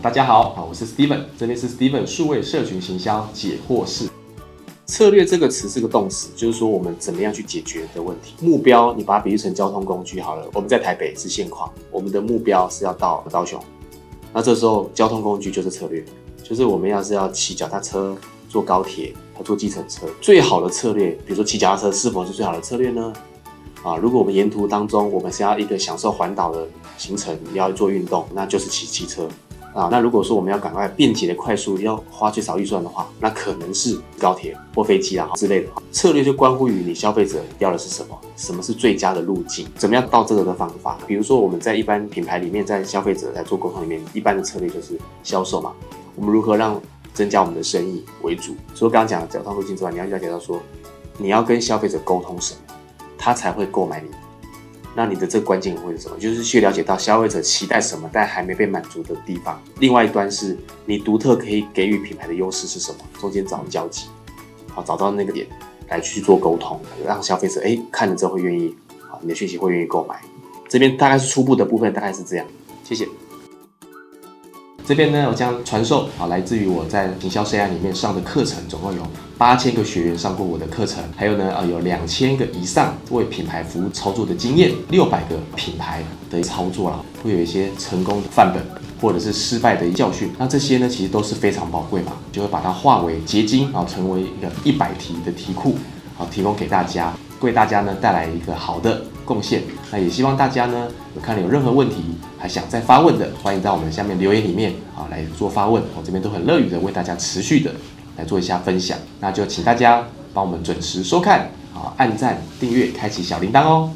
大家好，啊，我是 Steven，这边是 Steven 数位社群行销解惑室。策略这个词是个动词，就是说我们怎么样去解决的问题。目标，你把它比喻成交通工具好了。我们在台北是现况，我们的目标是要到高雄。那这时候交通工具就是策略，就是我们要是要骑脚踏车、坐高铁、坐计程车，最好的策略，比如说骑脚踏车是否是最好的策略呢？啊，如果我们沿途当中我们是要一个享受环岛的行程，要做运动，那就是骑骑车。啊，那如果说我们要赶快便捷的快速，要花最少预算的话，那可能是高铁或飞机啊之类的。策略就关乎于你消费者要的是什么，什么是最佳的路径，怎么样到这个的方法。比如说我们在一般品牌里面，在消费者在做沟通里面，一般的策略就是销售嘛。我们如何让增加我们的生意为主？除了刚刚讲的交通路径之外，你要了解到说，你要跟消费者沟通什么，他才会购买你。那你的这关键会是什么？就是去了解到消费者期待什么，但还没被满足的地方。另外一端是你独特可以给予品牌的优势是什么？中间找交集，好找到那个点来去做沟通，让消费者哎看了之后会愿意，好你的讯息会愿意购买。这边大概是初步的部分，大概是这样。谢谢。这边呢，我将传授啊，来自于我在营销 CI 里面上的课程，总共有八千个学员上过我的课程，还有呢，啊，有两千个以上为品牌服务操作的经验，六百个品牌的操作啦，会有一些成功的范本，或者是失败的教训。那这些呢，其实都是非常宝贵嘛，就会把它化为结晶啊，成为一个一百题的题库，好，提供给大家，为大家呢带来一个好的贡献。那也希望大家呢，有看了有任何问题。还想再发问的，欢迎到我们下面留言里面啊来做发问，我这边都很乐于的为大家持续的来做一下分享。那就请大家帮我们准时收看啊，按赞、订阅、开启小铃铛哦。